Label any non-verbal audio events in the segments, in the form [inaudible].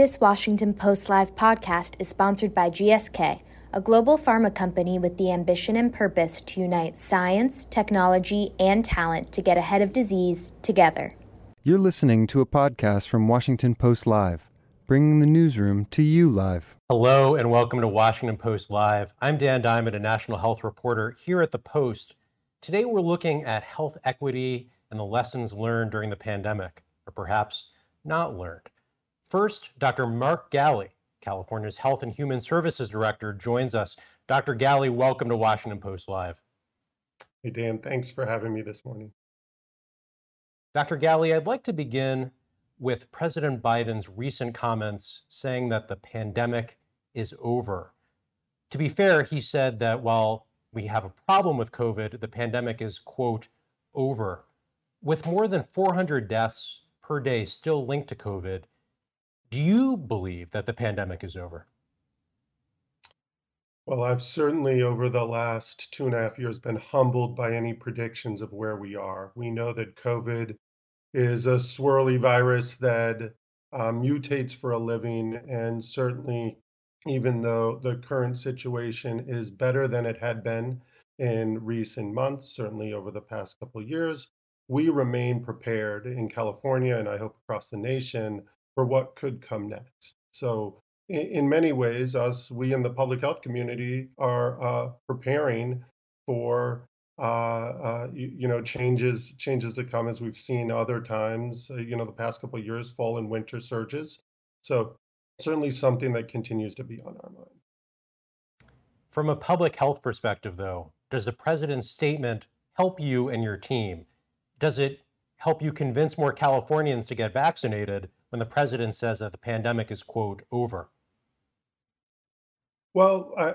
This Washington Post Live podcast is sponsored by GSK, a global pharma company with the ambition and purpose to unite science, technology, and talent to get ahead of disease together. You're listening to a podcast from Washington Post Live, bringing the newsroom to you live. Hello, and welcome to Washington Post Live. I'm Dan Diamond, a national health reporter here at the Post. Today, we're looking at health equity and the lessons learned during the pandemic, or perhaps not learned. First, Dr. Mark Ghaly, California's Health and Human Services Director, joins us. Dr. Ghaly, welcome to Washington Post Live. Hey, Dan, thanks for having me this morning. Dr. Ghaly, I'd like to begin with President Biden's recent comments saying that the pandemic is over. To be fair, he said that while we have a problem with COVID, the pandemic is, quote, over. With more than 400 deaths per day still linked to COVID, do you believe that the pandemic is over? Well, I've certainly over the last two and a half years been humbled by any predictions of where we are. We know that COVID is a swirly virus that uh, mutates for a living, and certainly, even though the current situation is better than it had been in recent months, certainly over the past couple of years, we remain prepared in California and I hope across the nation for what could come next. So, in, in many ways, us, we in the public health community are uh, preparing for uh, uh, you, you, know changes changes to come as we've seen other times. Uh, you know, the past couple years, fall and winter surges. So, certainly something that continues to be on our mind. From a public health perspective, though, does the president's statement help you and your team? Does it help you convince more Californians to get vaccinated? When the president says that the pandemic is, quote, over? Well, I,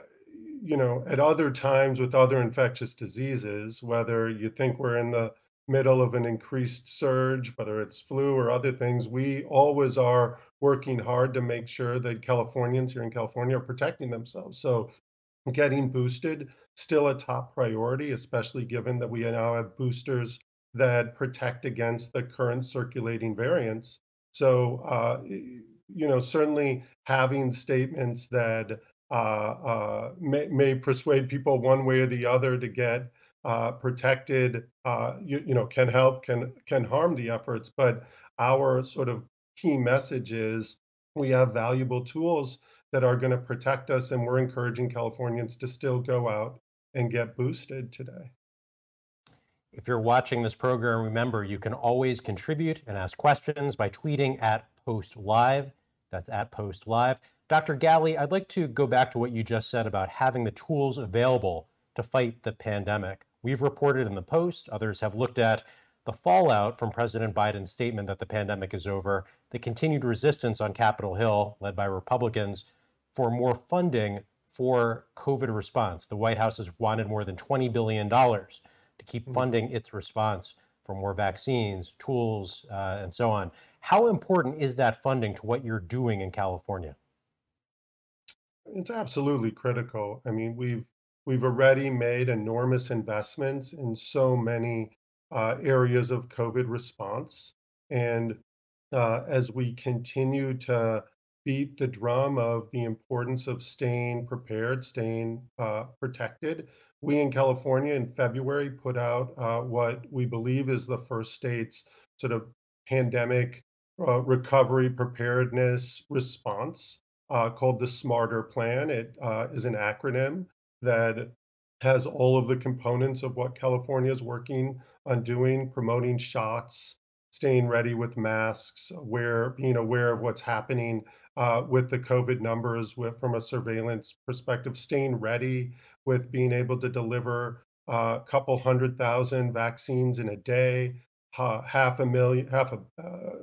you know, at other times with other infectious diseases, whether you think we're in the middle of an increased surge, whether it's flu or other things, we always are working hard to make sure that Californians here in California are protecting themselves. So getting boosted still a top priority, especially given that we now have boosters that protect against the current circulating variants. So, uh, you know, certainly having statements that uh, uh, may, may, persuade people one way or the other to get uh, protected, you, you, know, can help, can can harm the efforts. But our sort of key message is we have valuable tools that are going to protect us, and we're encouraging Californians to still go out and get boosted today. If you're watching this program, remember you can always contribute and ask questions by tweeting at Post Live. That's at Post Live. Dr. Ghaly, I'd like to go back to what you just said about having the tools available to fight the pandemic. We've reported in the Post, others have looked at the fallout from President Biden's statement that the pandemic is over, the continued resistance on Capitol Hill, led by Republicans, for more funding for COVID response. The White House has wanted more than $20 billion to keep mm-hmm. funding its response for more vaccines, tools, uh, and so on. How important is that funding to what you're doing in California? It's absolutely critical. I mean, we've we've already made enormous investments in so many uh, areas of COVID response, and uh, as we continue to beat the drum of the importance of staying prepared, staying uh, protected, we in California in February put out uh, what we believe is the first state's sort of pandemic uh, recovery preparedness response uh, called the Smarter Plan. It uh, is an acronym that has all of the components of what California is working on doing, promoting shots, staying ready with masks, aware, being aware of what's happening uh, with the COVID numbers with, from a surveillance perspective, staying ready with being able to deliver a uh, couple hundred thousand vaccines in a day, uh, half a million, half a uh,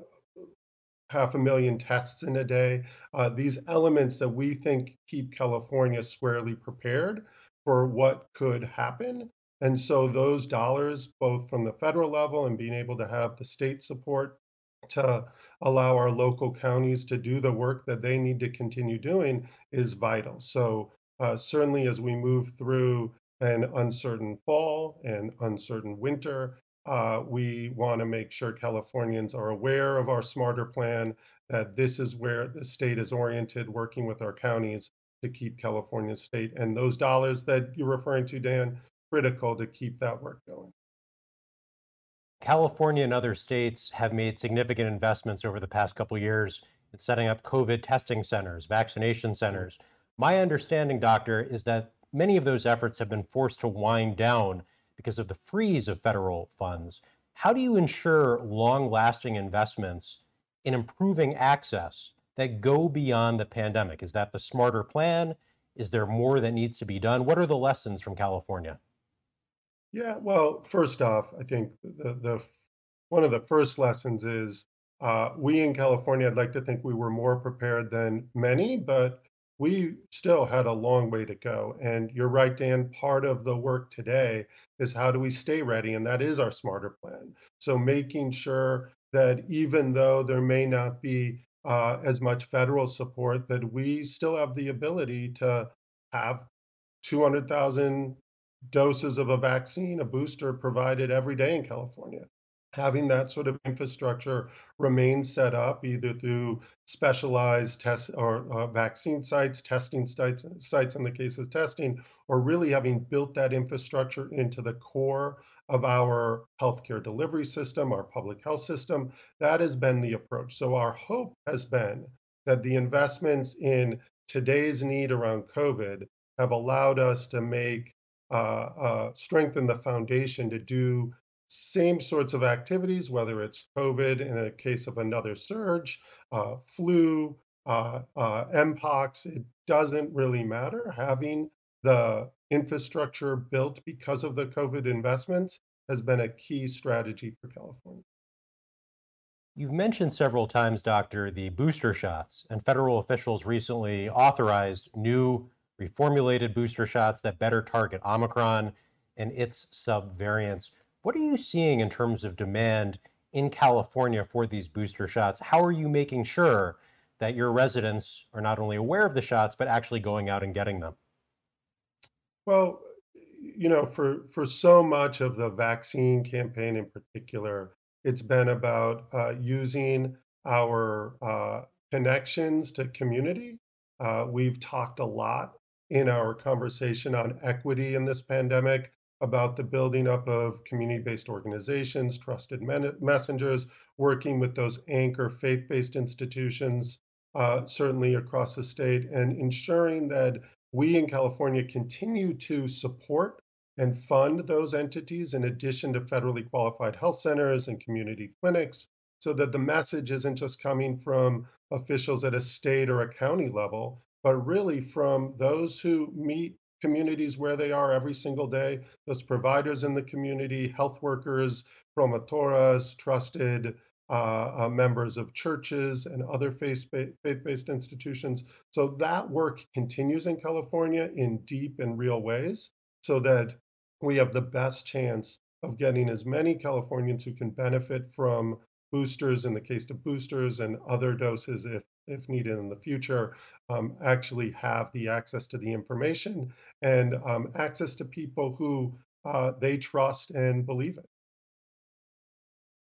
half a million tests in a day. Uh, these elements that we think keep California squarely prepared for what could happen. And so those dollars, both from the federal level and being able to have the state support to allow our local counties to do the work that they need to continue doing is vital. So uh, certainly as we move through an uncertain fall and uncertain winter, uh, we want to make sure Californians are aware of our smarter plan that this is where the state is oriented, working with our counties to keep California state. And those dollars that you're referring to, Dan, critical to keep that work going. California and other states have made significant investments over the past couple years in setting up COVID testing centers, vaccination centers. My understanding, doctor, is that many of those efforts have been forced to wind down because of the freeze of federal funds. How do you ensure long lasting investments in improving access that go beyond the pandemic? Is that the smarter plan? Is there more that needs to be done? What are the lessons from California? Yeah, well, first off, I think the, the one of the first lessons is uh, we in California, I'd like to think we were more prepared than many, but we still had a long way to go. And you're right, Dan, part of the work today is how do we stay ready? And that is our smarter plan. So making sure that even though there may not be uh, as much federal support, that we still have the ability to have 200,000 doses of a vaccine, a booster provided every day in California. Having that sort of infrastructure remain set up either through specialized test or uh, vaccine sites, testing sites, sites in the case of testing, or really having built that infrastructure into the core of our healthcare delivery system, our public health system. That has been the approach. So, our hope has been that the investments in today's need around COVID have allowed us to make strengthen the foundation to do same sorts of activities, whether it's COVID in a case of another surge, uh, flu, uh, uh, mpox, it doesn't really matter. Having the infrastructure built because of the COVID investments has been a key strategy for California. You've mentioned several times, Doctor, the booster shots, and federal officials recently authorized new reformulated booster shots that better target Omicron and its subvariants. What are you seeing in terms of demand in California for these booster shots? How are you making sure that your residents are not only aware of the shots, but actually going out and getting them? Well, you know, for for so much of the vaccine campaign in particular, it's been about uh, using our uh, connections to community. Uh, we've talked a lot in our conversation on equity in this pandemic about the building up of community based organizations, trusted men- messengers, working with those anchor faith based institutions, uh, certainly across the state, and ensuring that we in California continue to support and fund those entities in addition to federally qualified health centers and community clinics so that the message isn't just coming from officials at a state or a county level, but really from those who meet communities where they are every single day, those providers in the community, health workers, promotoras, trusted uh, uh, members of churches and other faith-based institutions. So that work continues in California in deep and real ways so that we have the best chance of getting as many Californians who can benefit from boosters in the case of boosters and other doses if if needed in the future, um, actually have the access to the information and um, access to people who uh, they trust and believe in.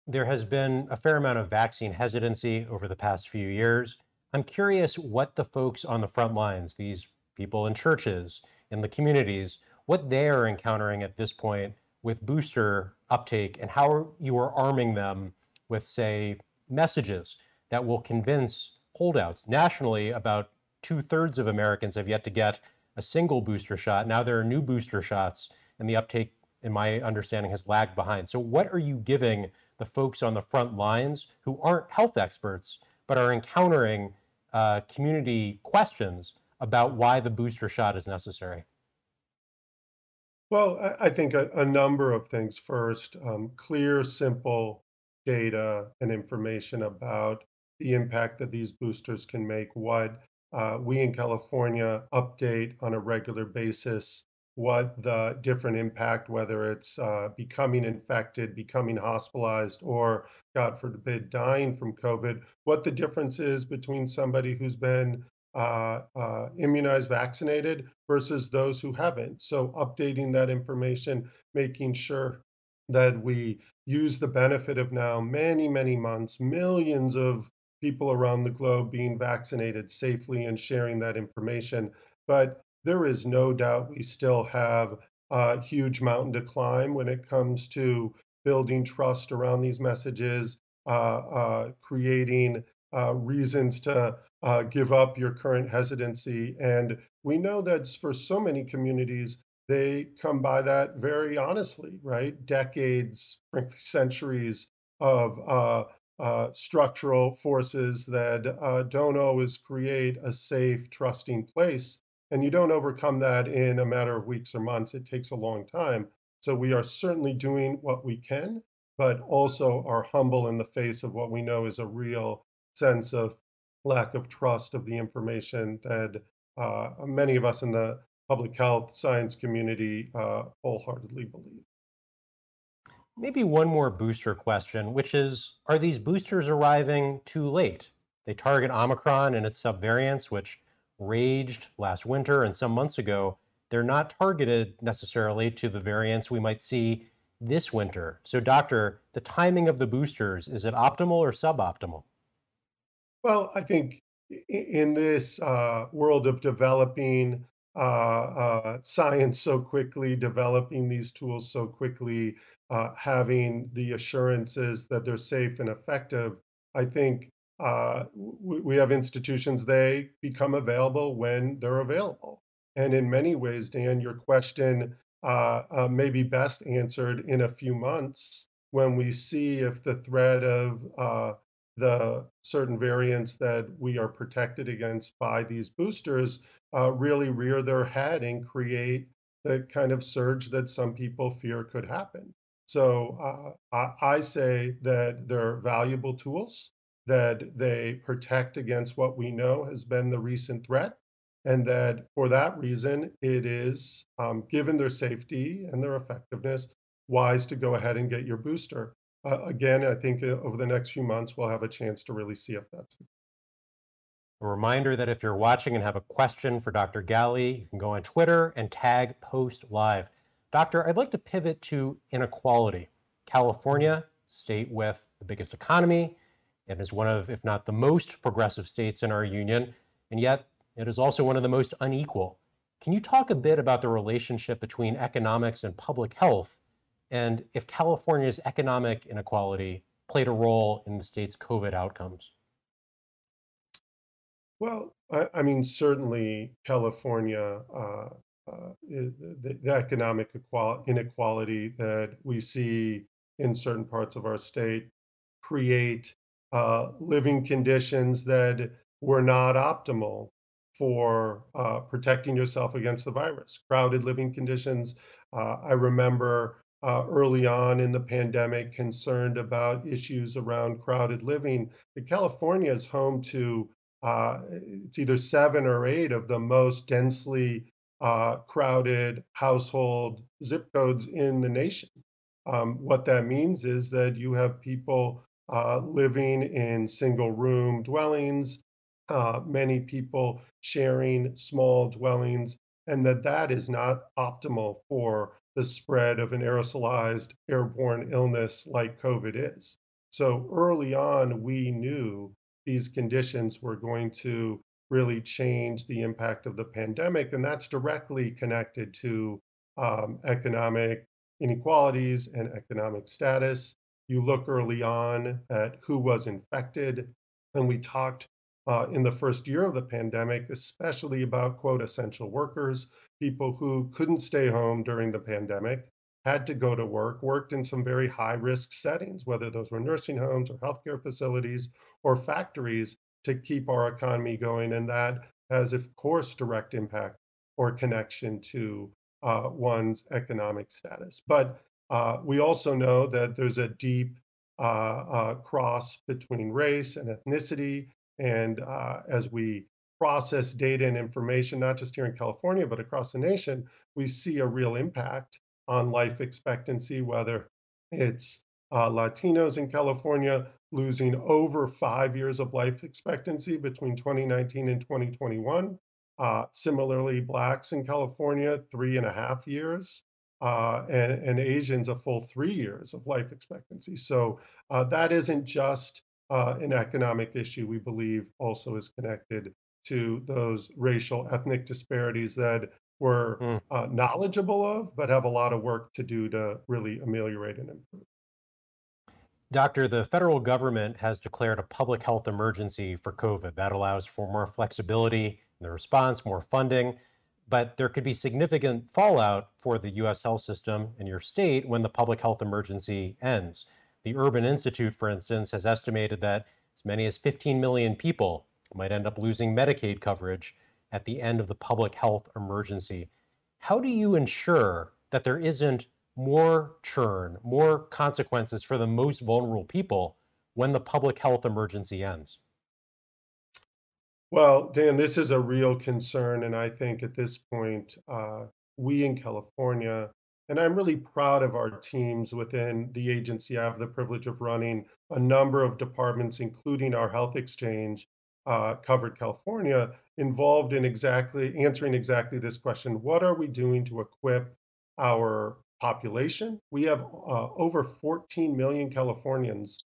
There has been a fair amount of vaccine hesitancy over the past few years. I'm curious what the folks on the front lines, these people in churches, in the communities, what they are encountering at this point with booster uptake and how you are arming them with, say, messages that will convince holdouts. Nationally, about two thirds of Americans have yet to get a single booster shot. Now there are new booster shots, and the uptake, in my understanding, has lagged behind. So, what are you giving the folks on the front lines who aren't health experts but are encountering uh, community questions about why the booster shot is necessary? Well, I, I think a, a, number of things. First, um, clear, simple data and information about the impact that these boosters can make, what uh, we in California update on a regular basis, what the different impact, whether it's uh, becoming infected, becoming hospitalized, or God forbid, dying from COVID, what the difference is between somebody who's been uh, uh, immunized, vaccinated versus those who haven't. So, updating that information, making sure that we use the benefit of now many, many months, millions of people around the globe being vaccinated safely and sharing that information. But there is no doubt we still have a huge mountain to climb when it comes to building trust around these messages, uh, uh, creating uh, reasons to uh, give up your current hesitancy. And we know that for so many communities, they come by that very honestly, right? Decades, [laughs] centuries of uh, uh, structural forces that uh, don't always create a safe, trusting place. And you don't overcome that in a matter of weeks or months. It takes a long time. So we are certainly doing what we can, but also are humble in the face of what we know is a real sense of lack of trust of the information that uh, many of us in the public health science community uh, wholeheartedly believe. Maybe one more booster question, which is Are these boosters arriving too late? They target Omicron and its subvariants, which raged last winter and some months ago. They're not targeted necessarily to the variants we might see this winter. So, doctor, the timing of the boosters, is it optimal or suboptimal? Well, I think in this uh, world of developing uh, uh, science so quickly, developing these tools so quickly, uh, having the assurances that they're safe and effective, I think uh, we have institutions, they become available when they're available. And in many ways, Dan, your question uh, may be best answered in a few months when we see if the threat of the certain variants that we are protected against by these boosters uh, really rear their head and create the kind of surge that some people fear could happen. So uh, I, I say that they're valuable tools, that they protect against what we know has been the recent threat, and that for that reason, it is, um, given their safety and their effectiveness, wise to go ahead and get your booster uh, again, I think uh, over the next few months, we'll have a chance to really see if that's. A reminder that if you're watching and have a question for Dr. Ghaly, you can go on Twitter and tag Post Live. Doctor, I'd like to pivot to inequality. California, state with the biggest economy, and is one of, if not the most progressive states in our union, and yet it is also one of the most unequal. Can you talk a bit about the relationship between economics and public health and if California's economic inequality played a role in the state's COVID outcomes? Well, I, I mean, certainly California, uh, uh, the, the, economic inequality that we see in certain parts of our state create uh, living conditions that were not optimal for uh, protecting yourself against the virus. Crowded living conditions. Uh, I remember uh, early on in the pandemic concerned about issues around crowded living. But California is home to uh, it's either seven or eight of the most densely uh, crowded household zip codes in the nation. Um, what that means is that you have people uh, living in single room dwellings, uh, many people sharing small dwellings, and that that is not optimal for the spread of an aerosolized airborne illness like COVID is. So early on, we knew these conditions were going to really change the impact of the pandemic, and that's directly connected to um, economic inequalities and economic status. You look early on at who was infected, and we talked uh, in the first year of the pandemic, especially about quote essential workers, people who couldn't stay home during the pandemic, had to go to work, worked in some very high risk settings, whether those were nursing homes or healthcare facilities or factories to keep our economy going. And that has, of course, direct impact or connection to uh, one's economic status. But uh, we also know that there's a deep uh, uh cross between race and ethnicity and uh, as we process data and information, not just here in California, but across the nation, we see a real impact on life expectancy, whether it's uh, Latinos in California losing over five years of life expectancy between 2019 and 2021. Uh, similarly, Blacks in California, three and a half years, uh, and, and, Asians, a full three years of life expectancy. So uh, that isn't just uh, an economic issue we believe also is connected to those racial ethnic disparities that we're mm. uh, knowledgeable of, but have a lot of work to do to really ameliorate and improve. Doctor, the federal government has declared a public health emergency for COVID. That allows for more flexibility in the response, more funding, but there could be significant fallout for the US health system and your state when the public health emergency ends. The Urban Institute, for instance, has estimated that as many as 15 million people might end up losing Medicaid coverage at the end of the public health emergency. How do you ensure that there isn't more churn, more consequences for the most vulnerable people when the public health emergency ends? Well, Dan, this is a real concern. And I think at this point, uh, we in California, and I'm really proud of our teams within the agency. I have the privilege of running a number of departments, including our health exchange, uh, covered California, involved in exactly answering exactly this question. What are we doing to equip our population? We have uh, over 14 million Californians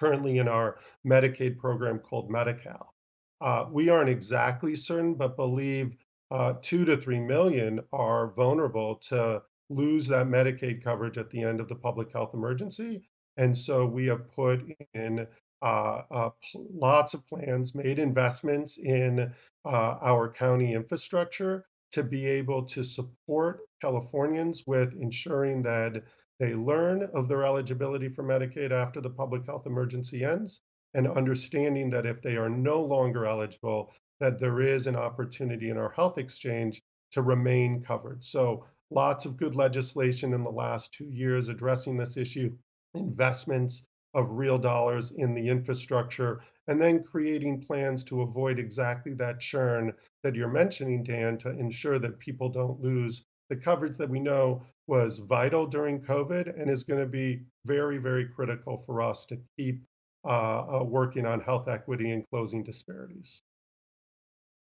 currently in our Medicaid program called Medi-Cal. Uh, we aren't exactly certain, but believe uh, two to three million are vulnerable to lose that Medicaid coverage at the end of the public health emergency. And so we have put in lots of plans, made investments in uh, our county infrastructure to be able to support Californians with ensuring that they learn of their eligibility for Medicaid after the public health emergency ends and understanding that if they are no longer eligible, that there is an opportunity in our health exchange to remain covered. So lots of good legislation in the last two years addressing this issue, investments of real dollars in the infrastructure, and then creating plans to avoid exactly that churn that you're mentioning, Dan, to ensure that people don't lose the coverage that we know was vital during COVID and is going to be very, very critical for us to keep uh, uh, working on health equity and closing disparities.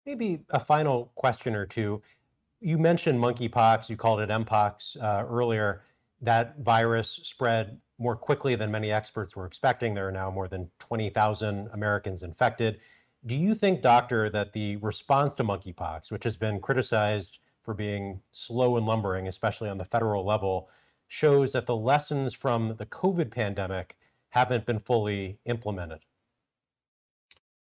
Maybe a final question or two. You mentioned monkeypox, you called it mpox uh, earlier. That virus spread more quickly than many experts were expecting. There are now more than 20,000 Americans infected. Do you think, doctor, that the response to monkeypox, which has been criticized for being slow and lumbering, especially on the federal level, shows that the lessons from the COVID pandemic haven't been fully implemented?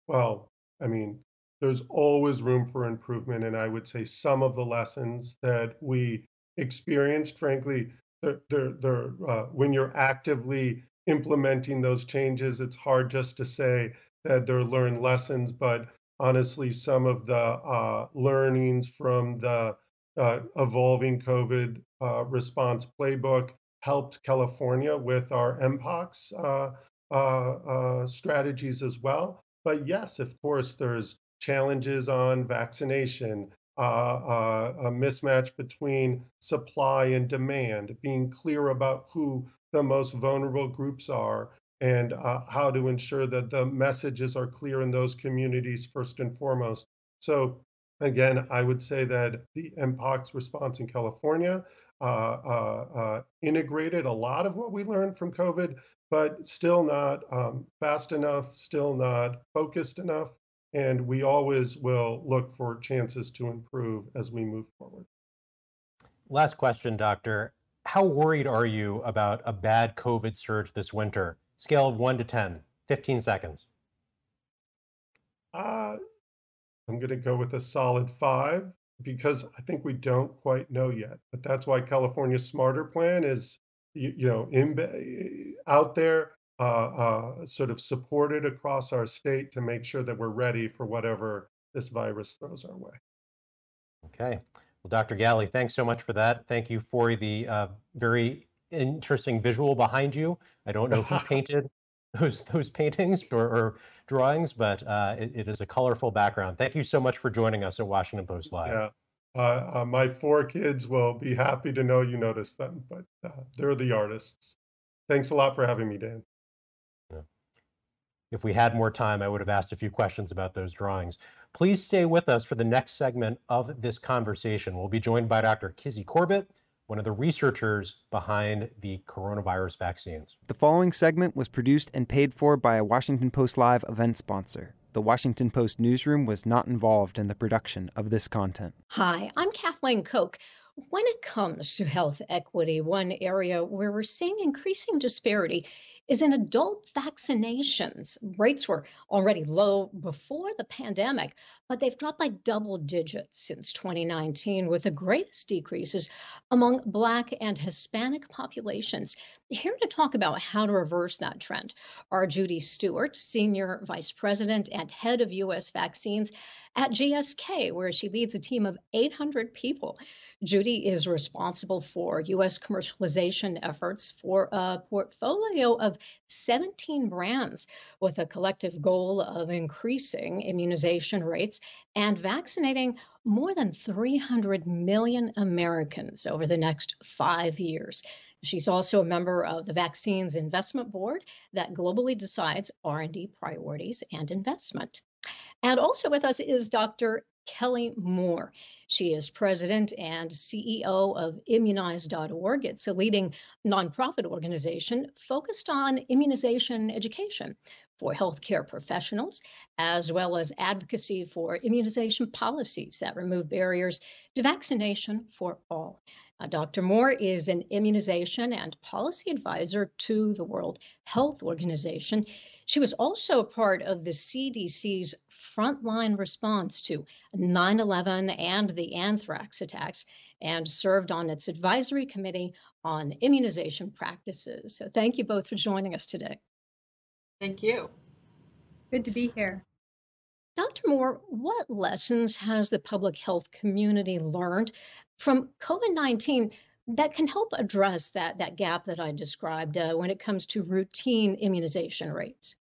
Well, I mean, there's always room for improvement. And I would say some of the lessons that we experienced, frankly, they're, they're, uh, when you're actively implementing those changes, it's hard just to say that they're learned lessons, but honestly, some of the uh, learnings from the uh, evolving COVID uh, response playbook helped California with our MPOX uh, uh, strategies as well. But yes, of course, there's challenges on vaccination, uh, a mismatch between supply and demand, being clear about who the most vulnerable groups are, and uh, how to ensure that the messages are clear in those communities first and foremost. So, again, I would say that the MPOX response in California uh, uh, uh, integrated a lot of what we learned from COVID, but still not um, fast enough, still not focused enough and we always will look for chances to improve as we move forward. Last question, Doctor. How worried are you about a bad COVID surge this winter? Scale of 1 to 10, 15 seconds. Uh, I'm going to go with a solid five because I think we don't quite know yet. But that's why California's Smarter Plan is, you, you know, in, out there sort of supported across our state to make sure that we're ready for whatever this virus throws our way. Okay. Well, Dr. Ghaly, thanks so much for that. Thank you for the uh, very interesting visual behind you. I don't know who [laughs] painted those those paintings or, or drawings, but uh, it, it is a colorful background. Thank you so much for joining us at Washington Post Live. Yeah. Uh, uh, my four kids will be happy to know you noticed them, but uh, they're the artists. Thanks a lot for having me, Dan if we had more time, I would have asked a few questions about those drawings. Please stay with us for the next segment of this conversation. We'll be joined by Dr. Kizzy Corbett, one of the researchers behind the coronavirus vaccines. The following segment was produced and paid for by a Washington Post Live event sponsor. The Washington Post newsroom was not involved in the production of this content. Hi, I'm Kathleen Koch. When it comes to health equity, one area where we're seeing increasing disparity is in adult vaccinations. Rates were already low before the pandemic, but they've dropped by double digits since 2019, with the greatest decreases among Black and Hispanic populations. Here to talk about how to reverse that trend are Judy Stewart, Senior Vice President and Head of U.S. Vaccines at GSK, where she leads a team of 800 people. Judy is responsible for U.S. commercialization efforts for a portfolio of 17 brands with a collective goal of increasing immunization rates and vaccinating more than 300 million Americans over the next five years. She's also a member of the Vaccines Investment Board that globally decides R&D priorities and investment. And also with us is Dr. Kelly Moore. She is president and CEO of immunize.org. It's a leading nonprofit organization focused on immunization education for healthcare professionals, as well as advocacy for immunization policies that remove barriers to vaccination for all. Uh, Dr. Moore is an immunization and policy advisor to the World Health Organization. She was also a part of the CDC's frontline response to 9 11 and the anthrax attacks and served on its advisory committee on immunization practices. So, thank you both for joining us today. Thank you. Good to be here. Dr. Moore, what lessons has the public health community learned from COVID 19 that can help address that, that gap that I described uh, when it comes to routine immunization rates?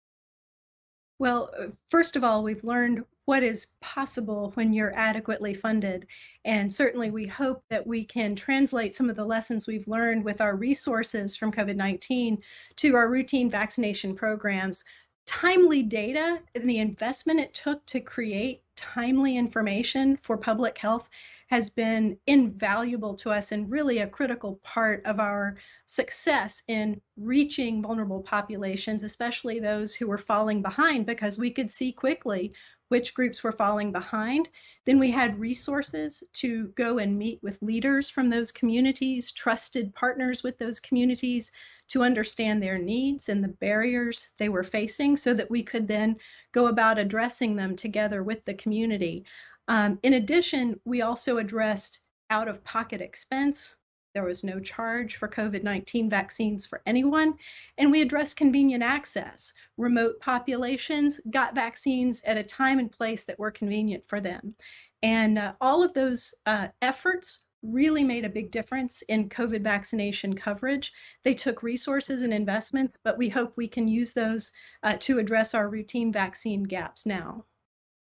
Well, uh, first of all, we've learned what is possible when you're adequately funded. And certainly, we hope that we can translate some of the lessons we've learned with our resources from COVID 19 to our routine vaccination programs. Timely data and the investment it took to create timely information for public health has been invaluable to us and really a critical part of our success in reaching vulnerable populations, especially those who were falling behind, because we could see quickly which groups were falling behind. Then we had resources to go and meet with leaders from those communities, trusted partners with those communities to understand their needs and the barriers they were facing so that we could then go about addressing them together with the community. Um, in addition, we also addressed out of pocket expense. There was no charge for COVID 19 vaccines for anyone. And we addressed convenient access. Remote populations got vaccines at a time and place that were convenient for them. And uh, all of those uh, efforts really made a big difference in COVID vaccination coverage. They took resources and investments, but we hope we can use those uh, to address our routine vaccine gaps now.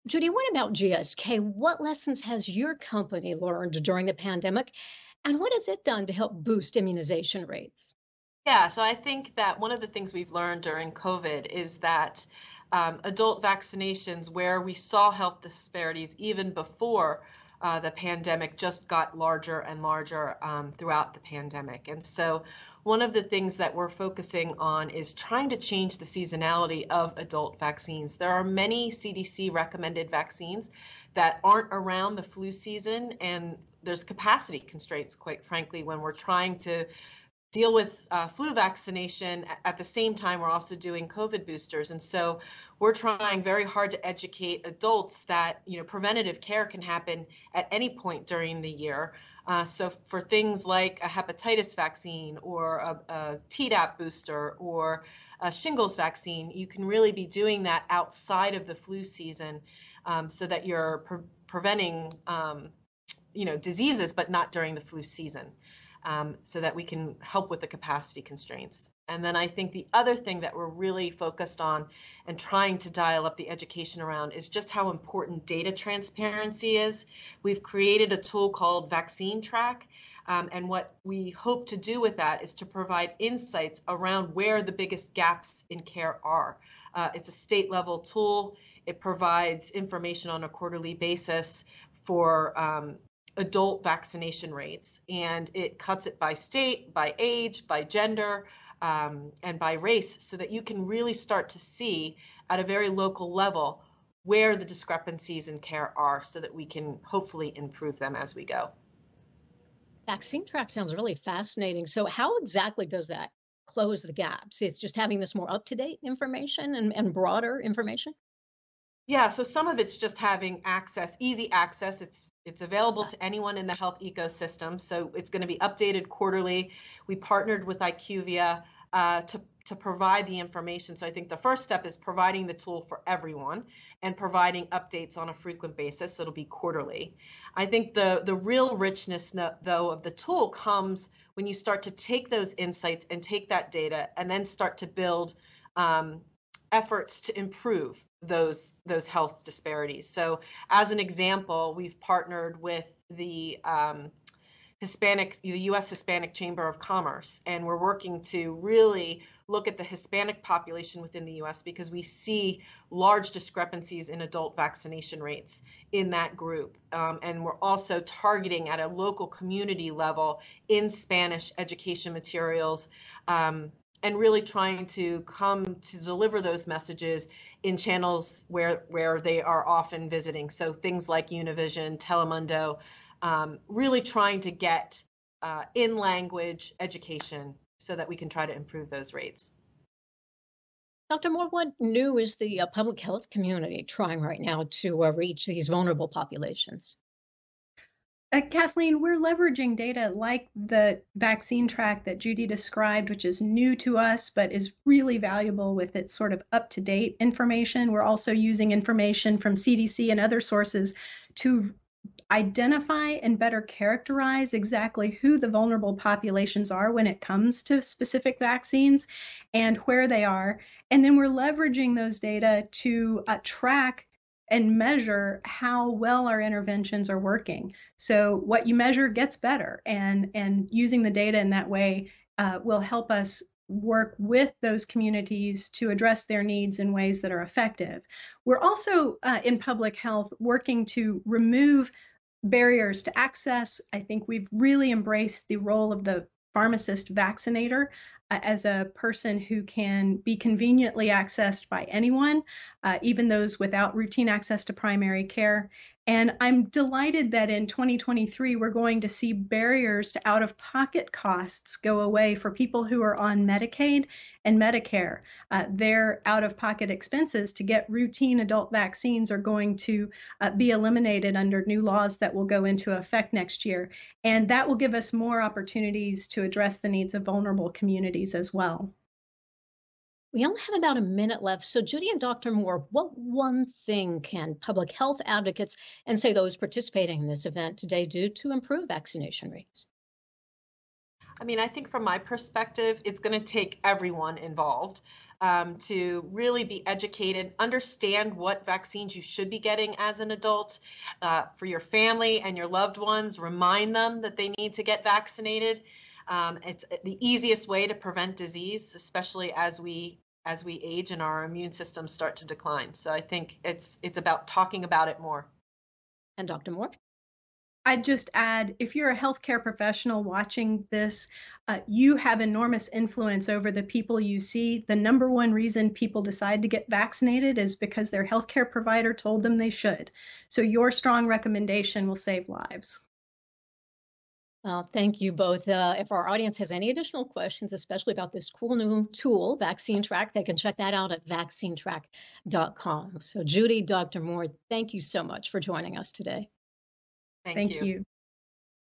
Judy, what about GSK? What lessons has your company learned during the pandemic? And what has it done to help boost immunization rates? Yeah, so I think that one of the things we've learned during COVID is that um, adult vaccinations, where we saw health disparities even before uh, the pandemic just got larger and larger um, throughout the pandemic. And so, one of the things that we're focusing on is trying to change the seasonality of adult vaccines. There are many CDC recommended vaccines that aren't around the flu season, and there's capacity constraints, quite frankly, when we're trying to deal with uh, flu vaccination at the same time we're also doing covid boosters. And so we're trying very hard to educate adults that you know preventative care can happen at any point during the year. Uh, so for things like a hepatitis vaccine or a, a tdap booster or a shingles vaccine you can really be doing that outside of the flu season um, so that you're pre- preventing um, you know diseases but not during the flu season um, so that we can help with the capacity constraints. And then I think the other thing that we're really focused on and trying to dial up the education around is just how important data transparency is. We've created a tool called Vaccine Track. Um, and what we hope to do with that is to provide insights around where the biggest gaps in care are. Uh, it's a state level tool. It provides information on a quarterly basis for um, adult vaccination rates, and it cuts it by state, by age, by gender, um, and by race, so that you can really start to see at a very local level where the discrepancies in care are, so that we can hopefully improve them as we go. Vaccine track sounds really fascinating. So, how exactly does that close the gaps? It's just having this more up to date information and, and broader information? Yeah, so some of it's just having access, easy access. It's it's available to anyone in the health ecosystem. So it's going to be updated quarterly. We partnered with IQVIA uh, to to provide the information. So I think the first step is providing the tool for everyone and providing updates on a frequent basis. So it'll be quarterly. I think the the real richness though of the tool comes when you start to take those insights and take that data and then start to build um, efforts to improve those those health disparities. So, as an example, we've partnered with the um, Hispanic, the U.S. Hispanic Chamber of Commerce, and we're working to really look at the Hispanic population within the U.S. because we see large discrepancies in adult vaccination rates in that group, um, and we're also targeting at a local community level in Spanish education materials um, and really trying to come to deliver those messages in channels where where they are often visiting. So things like Univision, Telemundo, um, really trying to get uh, in language education so that we can try to improve those rates. Dr. Moore, what new is the uh, public health community trying right now to uh, reach these vulnerable populations? Uh, Kathleen, we're leveraging data like the vaccine track that Judy described, which is new to us, but is really valuable with its sort of up to date information. We're also using information from CDC and other sources to identify and better characterize exactly who the vulnerable populations are when it comes to specific vaccines and where they are. And then we're leveraging those data to uh, track and measure how well our interventions are working. So what you measure gets better, and and using the data in that way uh, will help us work with those communities to address their needs in ways that are effective. We're also uh, in public health working to remove barriers to access. I think we've really embraced the role of the pharmacist vaccinator as a person who can be conveniently accessed by anyone, uh, even those without routine access to primary care. And I'm delighted that in 2023, we're going to see barriers to out of pocket costs go away for people who are on Medicaid and Medicare. Uh, their out of pocket expenses to get routine adult vaccines are going to uh, be eliminated under new laws that will go into effect next year. And that will give us more opportunities to address the needs of vulnerable communities as well. We only have about a minute left. So, Judy and Dr. Moore, what one thing can public health advocates and say those participating in this event today do to improve vaccination rates? I mean, I think from my perspective, it's going to take everyone involved um, to really be educated, understand what vaccines you should be getting as an adult uh, for your family and your loved ones, remind them that they need to get vaccinated. Um, it's uh, the easiest way to prevent disease, especially as we as we age and our immune systems start to decline. So I think it's it's about talking about it more. And Dr. Moore? I'd just add if you're a healthcare professional watching this, uh, you have enormous influence over the people you see. The number one reason people decide to get vaccinated is because their healthcare provider told them they should. So your strong recommendation will save lives. Uh, thank you both. Uh, if our audience has any additional questions, especially about this cool new tool, Vaccine Track, they can check that out at vaccinetrack.com. So, Judy, Dr. Moore, thank you so much for joining us today. Thank, thank you. you.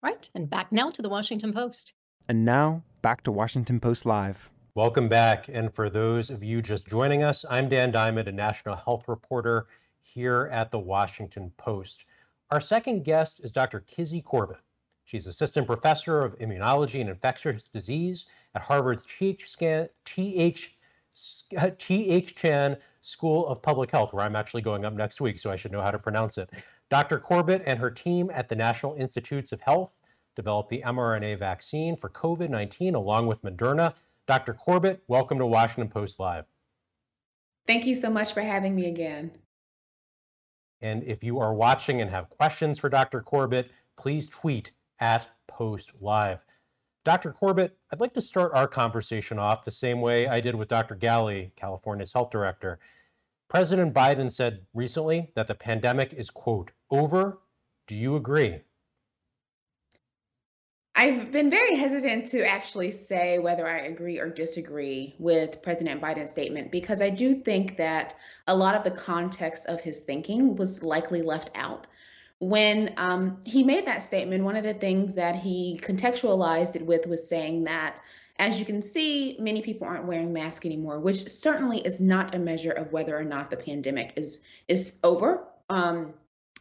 Right, and back now to the Washington Post. And now back to Washington Post Live. Welcome back. And for those of you just joining us, I'm Dan Diamond, a national health reporter here at the Washington Post. Our second guest is Dr. Kizzy Corbett. She's assistant professor of immunology and infectious disease at Harvard's T.H. Uh, T.H. Chan School of Public Health, where I'm actually going up next week, so I should know how to pronounce it. Dr. Corbett and her team at the National Institutes of Health developed the mRNA vaccine for COVID 19 along with Moderna. Dr. Corbett, welcome to Washington Post Live. Thank you so much for having me again. And if you are watching and have questions for Dr. Corbett, please tweet at Post Live. Dr. Corbett, I'd like to start our conversation off the same way I did with Dr. Ghaly, California's health director. President Biden said recently that the pandemic is, quote, over. Do you agree? I've been very hesitant to actually say whether I agree or disagree with President Biden's statement because I do think that a lot of the context of his thinking was likely left out. When um, he made that statement, one of the things that he contextualized it with was saying that, as you can see, many people aren't wearing masks anymore, which certainly is not a measure of whether or not the pandemic is is over um,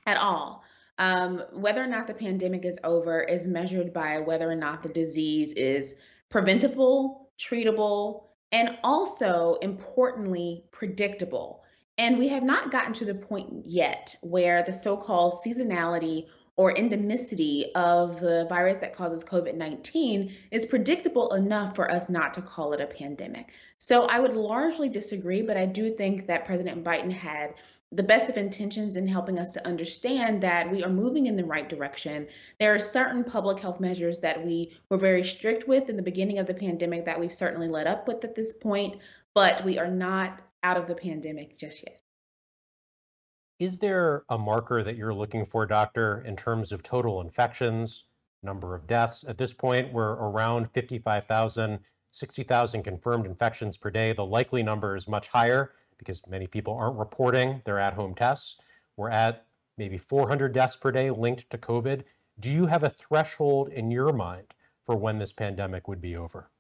at all. Um, whether or not the pandemic is over is measured by whether or not the disease is preventable, treatable, and also importantly, predictable. And we have not gotten to the point yet where the so called seasonality or endemicity of the virus that causes COVID 19 is predictable enough for us not to call it a pandemic. So I would largely disagree, but I do think that President Biden had the best of intentions in helping us to understand that we are moving in the right direction. There are certain public health measures that we were very strict with in the beginning of the pandemic that we've certainly let up with at this point, but we are not out of the pandemic just yet. Is there a marker that you're looking for, doctor, in terms of total infections, number of deaths? At this point, we're around 55,000, 60,000 confirmed infections per day. The likely number is much higher because many people aren't reporting their at home tests. We're at maybe 400 deaths per day linked to COVID. Do you have a threshold in your mind for when this pandemic would be over?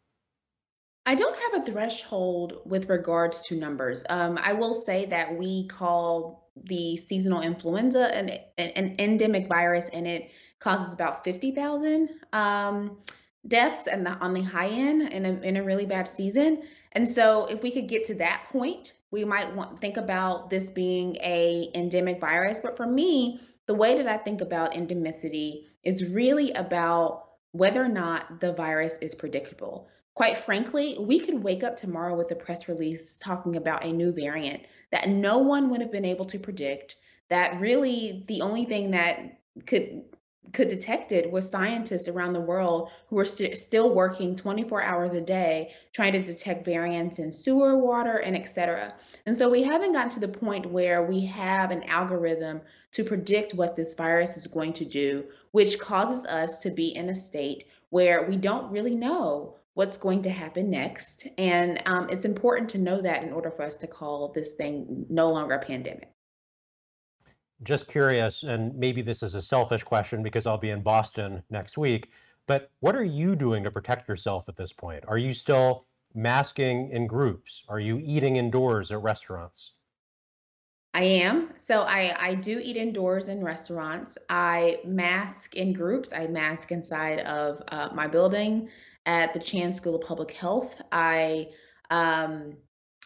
I don't have a threshold with regards to numbers. Um, I will say that we call the seasonal influenza an, an, endemic virus, and it causes about 50,000 um, deaths and on the high end in a, in a really bad season. And so if we could get to that point, we might want think about this being a endemic virus. But for me, the way that I think about endemicity is really about whether or not the virus is predictable. Quite frankly, we could wake up tomorrow with a press release talking about a new variant that no one would have been able to predict. That really the only thing that could could detect it was scientists around the world who were st- still working 24 hours a day trying to detect variants in sewer water and etc and so we haven't gotten to the point where we have an algorithm to predict what this virus is going to do which causes us to be in a state where we don't really know what's going to happen next and um, it's important to know that in order for us to call this thing no longer a pandemic just curious, and maybe this is a selfish question because I'll be in Boston next week, but what are you doing to protect yourself at this point? Are you still masking in groups? Are you eating indoors at restaurants? I am. So I, I do eat indoors in restaurants. I mask in groups. I mask inside of uh, my building at the Chan School of Public Health. I um,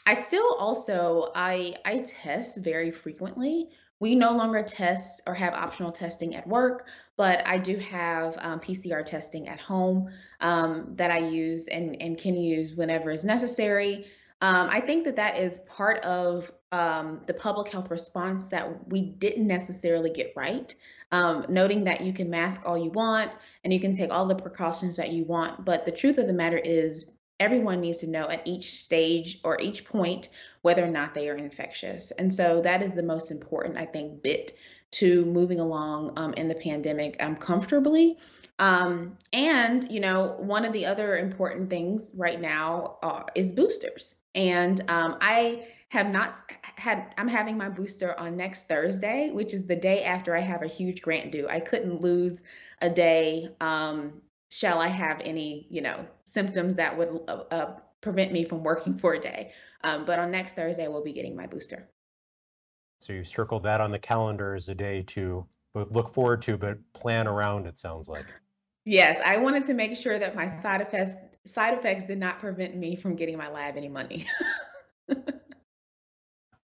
I still also I I test very frequently we no longer test or have optional testing at work, but I do have um, PCR testing at home um, that I use and, and can use whenever is necessary. Um, I think that that is part of um, the public health response that we didn't necessarily get right. Um, noting that you can mask all you want and you can take all the precautions that you want, but the truth of the matter is everyone needs to know at each stage or each point whether or not they are infectious. And so that is the most important, I think, bit to moving along um, in the pandemic um, comfortably. Um, and, you know, one of the other important things right now uh, is boosters. And um, I have not had, I'm having my booster on next Thursday, which is the day after I have a huge grant due. I couldn't lose a day um, shall I have any, you know, symptoms that would uh, uh, prevent me from working for a day. Um, but on next Thursday, we'll be getting my booster. So you circled that on the calendar as a day to both look forward to, but plan around. It sounds like. Yes, I wanted to make sure that my side effects side effects did not prevent me from getting my lab any money. [laughs]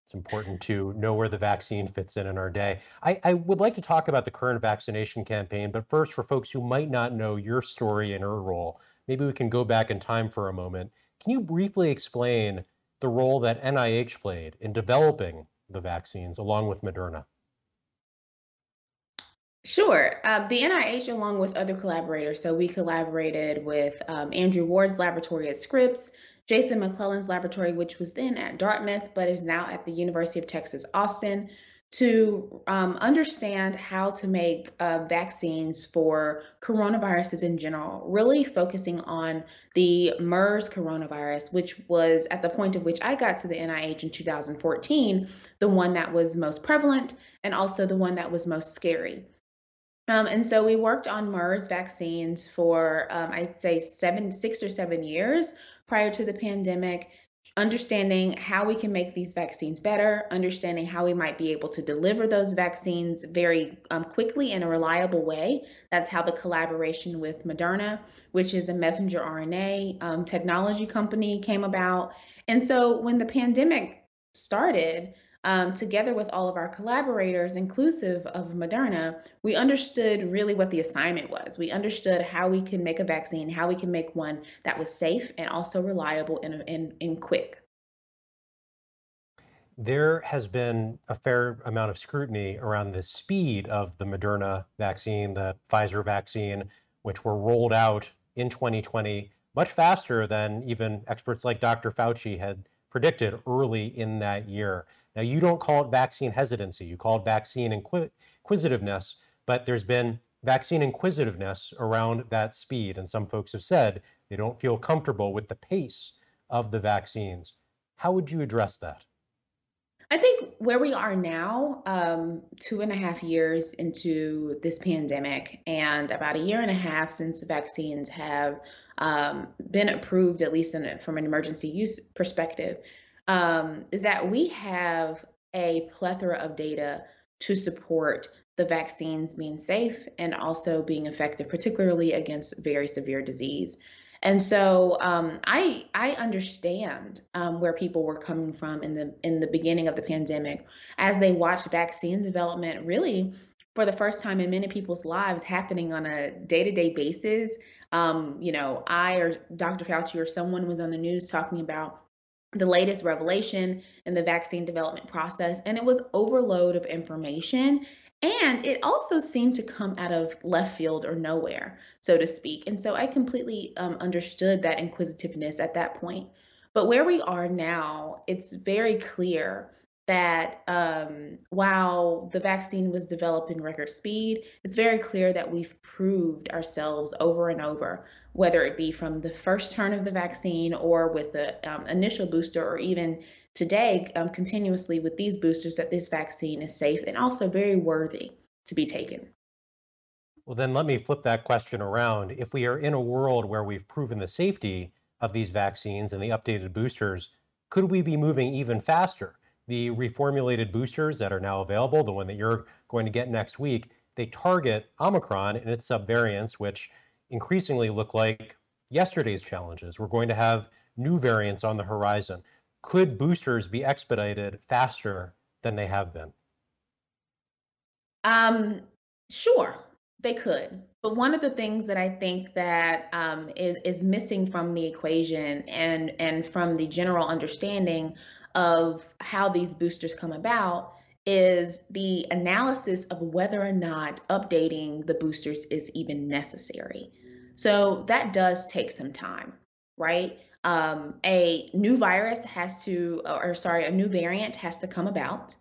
It's important to know where the vaccine fits in in our day. I, I, would like to talk about the current vaccination campaign, but first, for folks who might not know your story and your role, maybe we can go back in time for a moment. Can you briefly explain the role that NIH played in developing the vaccines along with Moderna? Sure. Uh, the NIH, along with other collaborators, so we collaborated with um, Andrew Ward's laboratory at Scripps, Jason McLellan's laboratory, which was then at Dartmouth, but is now at the University of Texas, Austin, to um, understand how to make uh, vaccines for coronaviruses in general, really focusing on the MERS coronavirus, which was at the point of which I got to the NIH in 2014, the one that was most prevalent and also the one that was most scary. Um, and so we worked on MERS vaccines for, um, I'd say, seven, six or seven years prior to the pandemic, understanding how we can make these vaccines better, understanding how we might be able to deliver those vaccines very um, quickly in a reliable way. That's how the collaboration with Moderna, which is a messenger RNA um, technology company, came about. And so when the pandemic started, um, together with all of our collaborators, inclusive of Moderna, we understood really what the assignment was. We understood how we can make a vaccine, how we can make one that was safe and also reliable and, and, and quick. There has been a fair amount of scrutiny around the speed of the Moderna vaccine, the Pfizer vaccine, which were rolled out in 2020 much faster than even experts like Dr. Fauci had predicted early in that year. Now, you don't call it vaccine hesitancy, you call it vaccine inquisitiveness, but there's been vaccine inquisitiveness around that speed. And some folks have said they don't feel comfortable with the pace of the vaccines. How would you address that? I think where we are now, um, two and a half years into this pandemic, and about a year and a half since the vaccines have um, been approved, at least in, from an emergency use perspective, um, is that we have a plethora of data to support the vaccines being safe and also being effective, particularly against very severe disease. And so um, I I understand um, where people were coming from in the in the beginning of the pandemic as they watched vaccine development really for the first time in many people's lives happening on a day-to-day basis. Um, you know, I or Dr. Fauci or someone was on the news talking about the latest revelation in the vaccine development process, and it was overload of information. And it also seemed to come out of left field or nowhere, so to speak. And so I completely um, understood that inquisitiveness at that point. But where we are now, it's very clear that um, while the vaccine was developed in record speed, it's very clear that we've proved ourselves over and over, whether it be from the first turn of the vaccine or with the um, initial booster, or even today um, continuously with these boosters, that this vaccine is safe and also very worthy to be taken. Well, then let me flip that question around. If we are in a world where we've proven the safety of these vaccines and the updated boosters, could we be moving even faster? The reformulated boosters that are now available, the one that you're going to get next week, they target Omicron and its subvariants, which increasingly look like yesterday's challenges. We're going to have new variants on the horizon. Could boosters be expedited faster than they have been? Um, sure, they could. But one of the things that I think that um, is, is missing from the equation and and from the general understanding of how these boosters come about is the analysis of whether or not updating the boosters is even necessary. So that does take some time, right? Um, a new virus has to, or sorry, a new variant has to come about.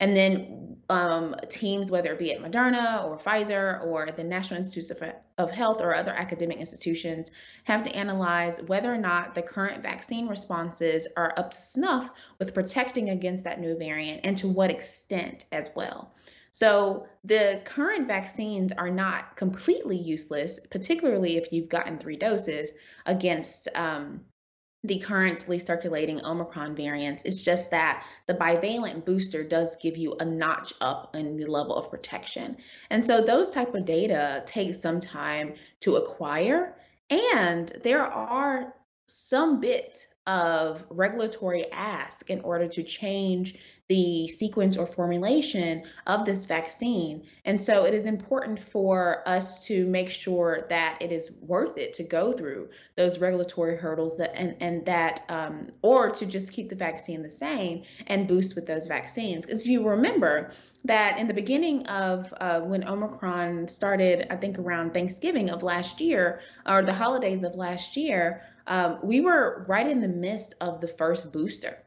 And then um, teams, whether it be at Moderna or Pfizer or the National Institutes of, of Health or other academic institutions, have to analyze whether or not the current vaccine responses are up to snuff with protecting against that new variant and to what extent as well. So the current vaccines are not completely useless, particularly if you've gotten three doses against um, the currently circulating Omicron variants. It's just that the bivalent booster does give you a notch up in the level of protection. And so those type of data take some time to acquire. And there are some bit of regulatory ask in order to change the sequence or formulation of this vaccine. And so it is important for us to make sure that it is worth it to go through those regulatory hurdles that and, and that um, or to just keep the vaccine the same and boost with those vaccines. Because you remember that in the beginning of uh, when Omicron started, I think around Thanksgiving of last year or the holidays of last year, um, we were right in the midst of the first booster.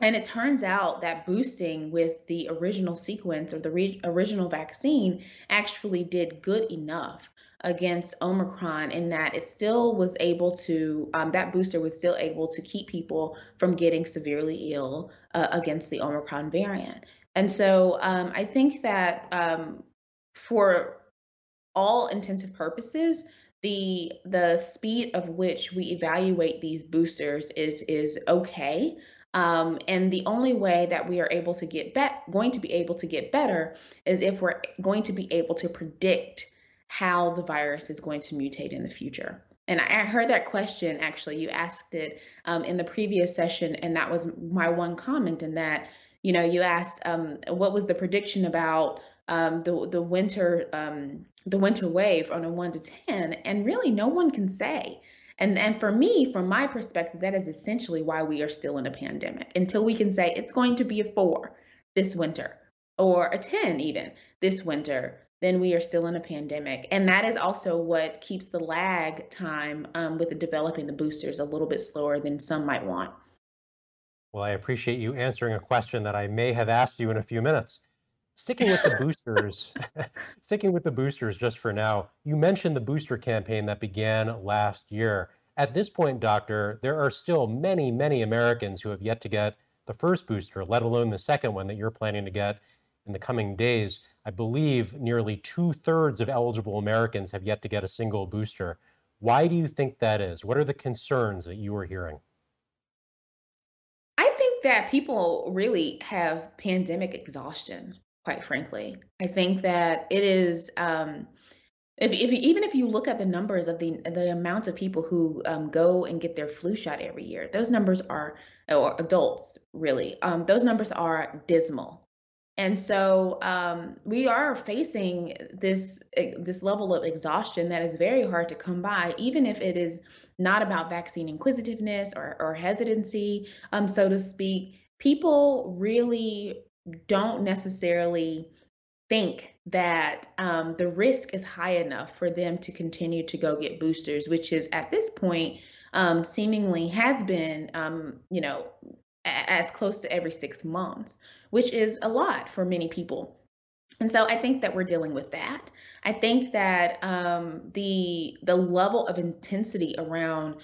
And it turns out that boosting with the original sequence or the re- original vaccine actually did good enough against Omicron in that it still was able to, um, that booster was still able to keep people from getting severely ill uh, against the Omicron variant. And so um, I think that um, for all intensive purposes, the the speed of which we evaluate these boosters is is okay. Um, and the only way that we are able to get bet going to be able to get better is if we're going to be able to predict how the virus is going to mutate in the future. And I heard that question actually. You asked it um, in the previous session, and that was my one comment. In that, you know, you asked um, what was the prediction about um, the the winter um, the winter wave on a one to ten, and really no one can say. And and for me, from my perspective, that is essentially why we are still in a pandemic until we can say it's going to be a four this winter or a ten even this winter. Then we are still in a pandemic, and that is also what keeps the lag time um, with the developing the boosters a little bit slower than some might want. Well, I appreciate you answering a question that I may have asked you in a few minutes. Sticking with the [laughs] boosters, [laughs] sticking with the boosters just for now, you mentioned the booster campaign that began last year. At this point, doctor, there are still many, many Americans who have yet to get the first booster, let alone the second one that you're planning to get in the coming days. I believe nearly two thirds of eligible Americans have yet to get a single booster. Why do you think that is? What are the concerns that you are hearing? I think that people really have pandemic exhaustion quite frankly. I think that it is um, if, if even if you look at the numbers of the the amount of people who um, go and get their flu shot every year, those numbers are or adults really. Um, those numbers are dismal, and so um, we are facing this eh, this level of exhaustion that is very hard to come by, even if it is not about vaccine inquisitiveness or, or hesitancy, um, so to speak. People really don't necessarily think that um, the risk is high enough for them to continue to go get boosters, which is at this point um, seemingly has been, um, you know, as close to every six months, which is a lot for many people. And so I think that we're dealing with that. I think that um, the the level of intensity around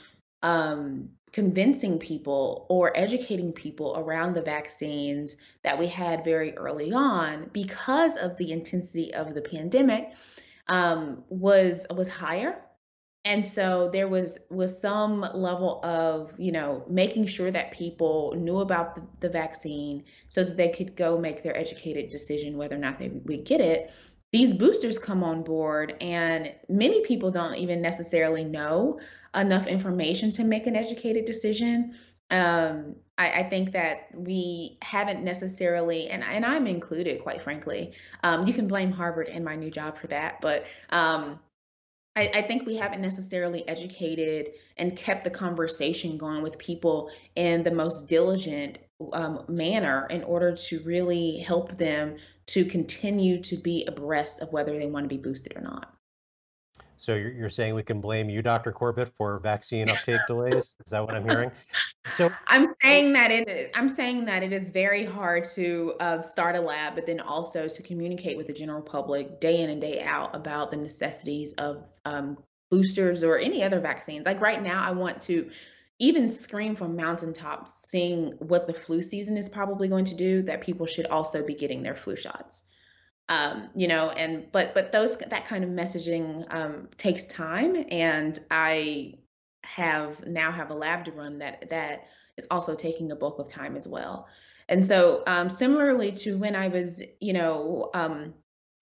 um, convincing people or educating people around the vaccines that we had very early on because of the intensity of the pandemic um, was was higher. And so there was was some level of you know making sure that people knew about the, the vaccine so that they could go make their educated decision whether or not they would get it these boosters come on board and many people don't even necessarily know enough information to make an educated decision um, I, I, think that we haven't necessarily, and, and I'm included, quite frankly. Um, you can blame Harvard and my new job for that, but um, I, I, think we haven't necessarily educated and kept the conversation going with people in the most diligent um, manner in order to really help them to continue to be abreast of whether they want to be boosted or not. So you're, you're saying we can blame you, Dr. Corbett, for vaccine uptake [laughs] delays? Is that what I'm hearing? So I'm saying that it is. I'm saying that it is very hard to uh, start a lab, but then also to communicate with the general public day in and day out about the necessities of um, boosters or any other vaccines. Like right now, I want to even scream from mountaintops, seeing what the flu season is probably going to do, that people should also be getting their flu shots. Um, you know, and but but those that kind of messaging um, takes time, and I have now have a lab to run that that is also taking a bulk of time as well. And so, um, similarly to when I was, you know, um,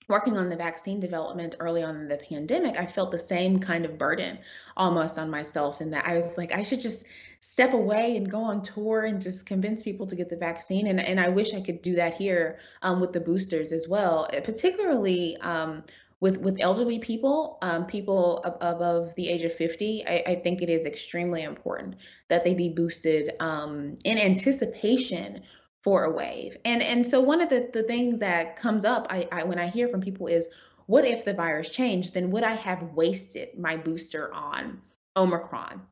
working on the vaccine development early on in the pandemic, I felt the same kind of burden almost on myself, in that I was like, I should just step away and go on tour and just convince people to get the vaccine. And, and I wish I could do that here um, with the boosters as well, eh, particularly um, with, with elderly people, um, people above the age of 50. I, I, think it is extremely important that they be boosted um, in anticipation for a wave. And and so one of the, the things that comes up I, I when I hear from people is what if the virus changed? Then would I have wasted my booster on Omicron?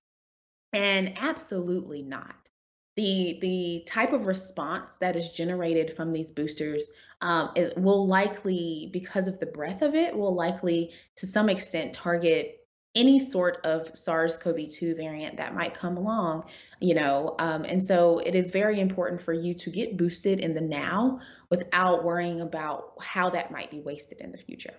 And absolutely not. The the type of response that is generated from these boosters um, will likely, because of the breadth of it, will likely to some extent target any sort of SARS-CoV-2 variant that might come along, you know, um, and so it is very important for you to get boosted in the now without worrying about how that might be wasted in the future.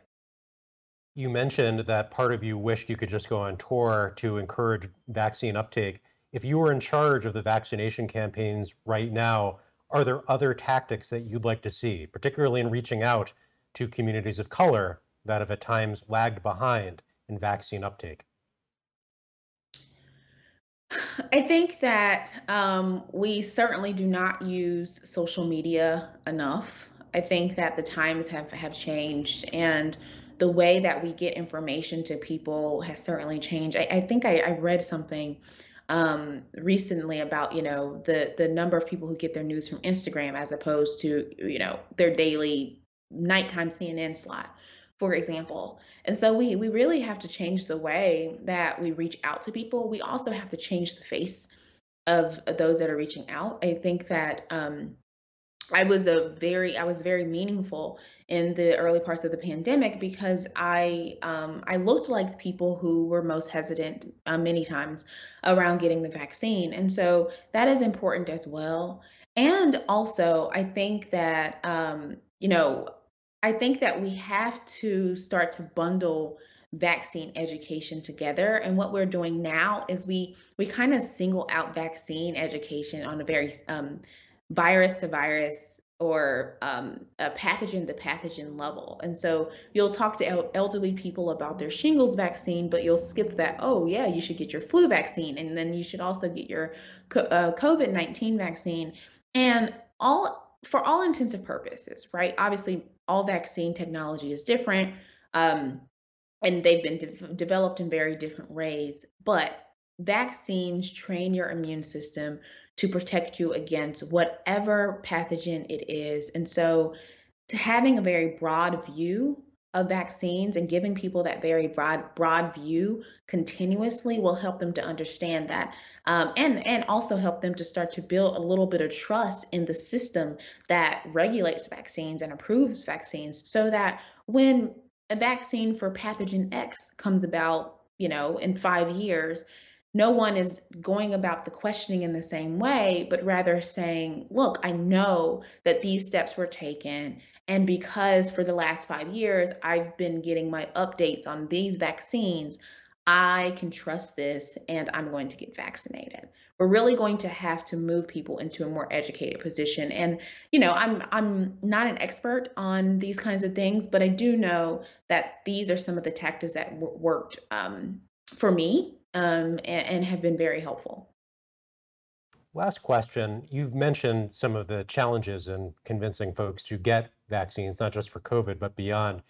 You mentioned that part of you wished you could just go on tour to encourage vaccine uptake. If you were in charge of the vaccination campaigns right now, are there other tactics that you'd like to see, particularly in reaching out to communities of color that have at times lagged behind? In vaccine uptake? I think that um, we certainly do not use social media enough. I think that the times have, have changed and the way that we get information to people has certainly changed. I, I think I, I, read something um, recently about you know the the number of people who get their news from Instagram as opposed to you know their daily nighttime CNN slot for example. And so we we really have to change the way that we reach out to people. We also have to change the face of those that are reaching out. I think that um, I was a very I was very meaningful in the early parts of the pandemic because I um, I looked like people who were most hesitant uh, many times around getting the vaccine, and so that is important as well. And also, I think that um, you know I think that we have to start to bundle vaccine education together and what we're doing now is we we kind of single out vaccine education on a very um, virus to virus or um, a pathogen to pathogen level. And so you'll talk to el- elderly people about their shingles vaccine, but you'll skip that, oh, yeah, you should get your flu vaccine. And then you should also get your co- uh, COVID 19 vaccine. And all, for all intents and purposes, right? Obviously, all vaccine technology is different. Um, and they've been de- developed in very different ways. But vaccines train your immune system to protect you against whatever pathogen it is. And so, to having a very broad view of vaccines and giving people that very broad broad view continuously will help them to understand that um, and and also help them to start to build a little bit of trust in the system that regulates vaccines and approves vaccines so that when a vaccine for pathogen x comes about you know in five years no one is going about the questioning in the same way, but rather saying, look, I know that these steps were taken and because for the last five years, I've been getting my updates on these vaccines, I can trust this and I'm going to get vaccinated. We're really going to have to move people into a more educated position. And, you know, I'm I'm not an expert on these kinds of things, but I do know that these are some of the tactics that w- worked um, for me um, and, and have been very helpful. Last question. You've mentioned some of the challenges in convincing folks to get vaccines, not just for COVID, but beyond.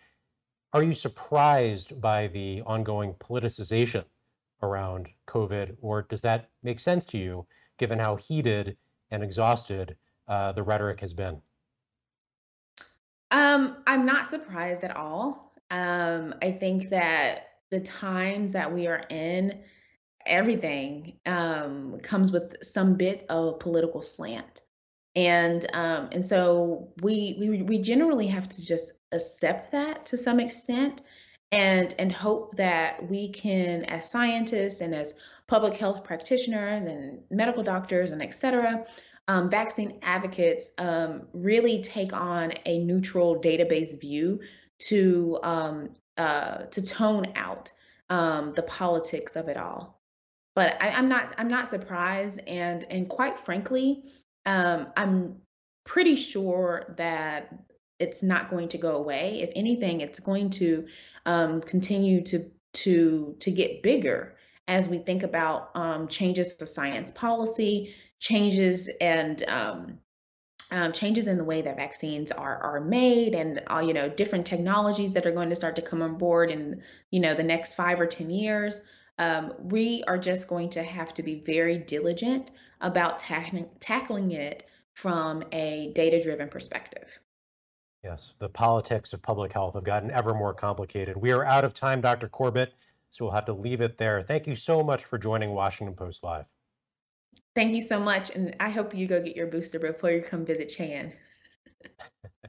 Are you surprised by the ongoing politicization around COVID, or does that make sense to you given how heated and exhausted uh, the rhetoric has been? Um, I'm not surprised at all. Um, I think that the times that we are in, everything um, comes with some bit of political slant. And um, and so we, we we generally have to just accept that to some extent and and hope that we can as scientists and as public health practitioners and medical doctors and et cetera um, vaccine advocates um, really take on a neutral database view to um, uh, to tone out um, the politics of it all but I, I'm not I'm not surprised and and quite frankly um, I'm pretty sure that it's not going to go away. If anything, it's going to um, continue to to to get bigger as we think about um, changes to science policy, changes and um, um, changes in the way that vaccines are are made, and uh, you know different technologies that are going to start to come on board in you know the next five or ten years. Um, we are just going to have to be very diligent about tackling tackling it from a data driven perspective. Yes, the politics of public health have gotten ever more complicated. We are out of time, Dr. Corbett, so we'll have to leave it there. Thank you so much for joining Washington Post Live. Thank you so much, and I hope you go get your booster before you come visit Chan. [laughs]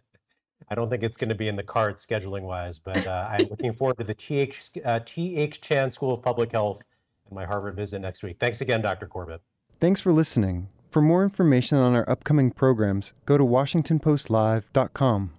I don't think it's going to be in the cards scheduling wise, but uh, I'm looking forward to the TH, uh, TH Chan School of Public Health and my Harvard visit next week. Thanks again, Dr. Corbett. Thanks for listening. For more information on our upcoming programs, go to WashingtonPostLive.com.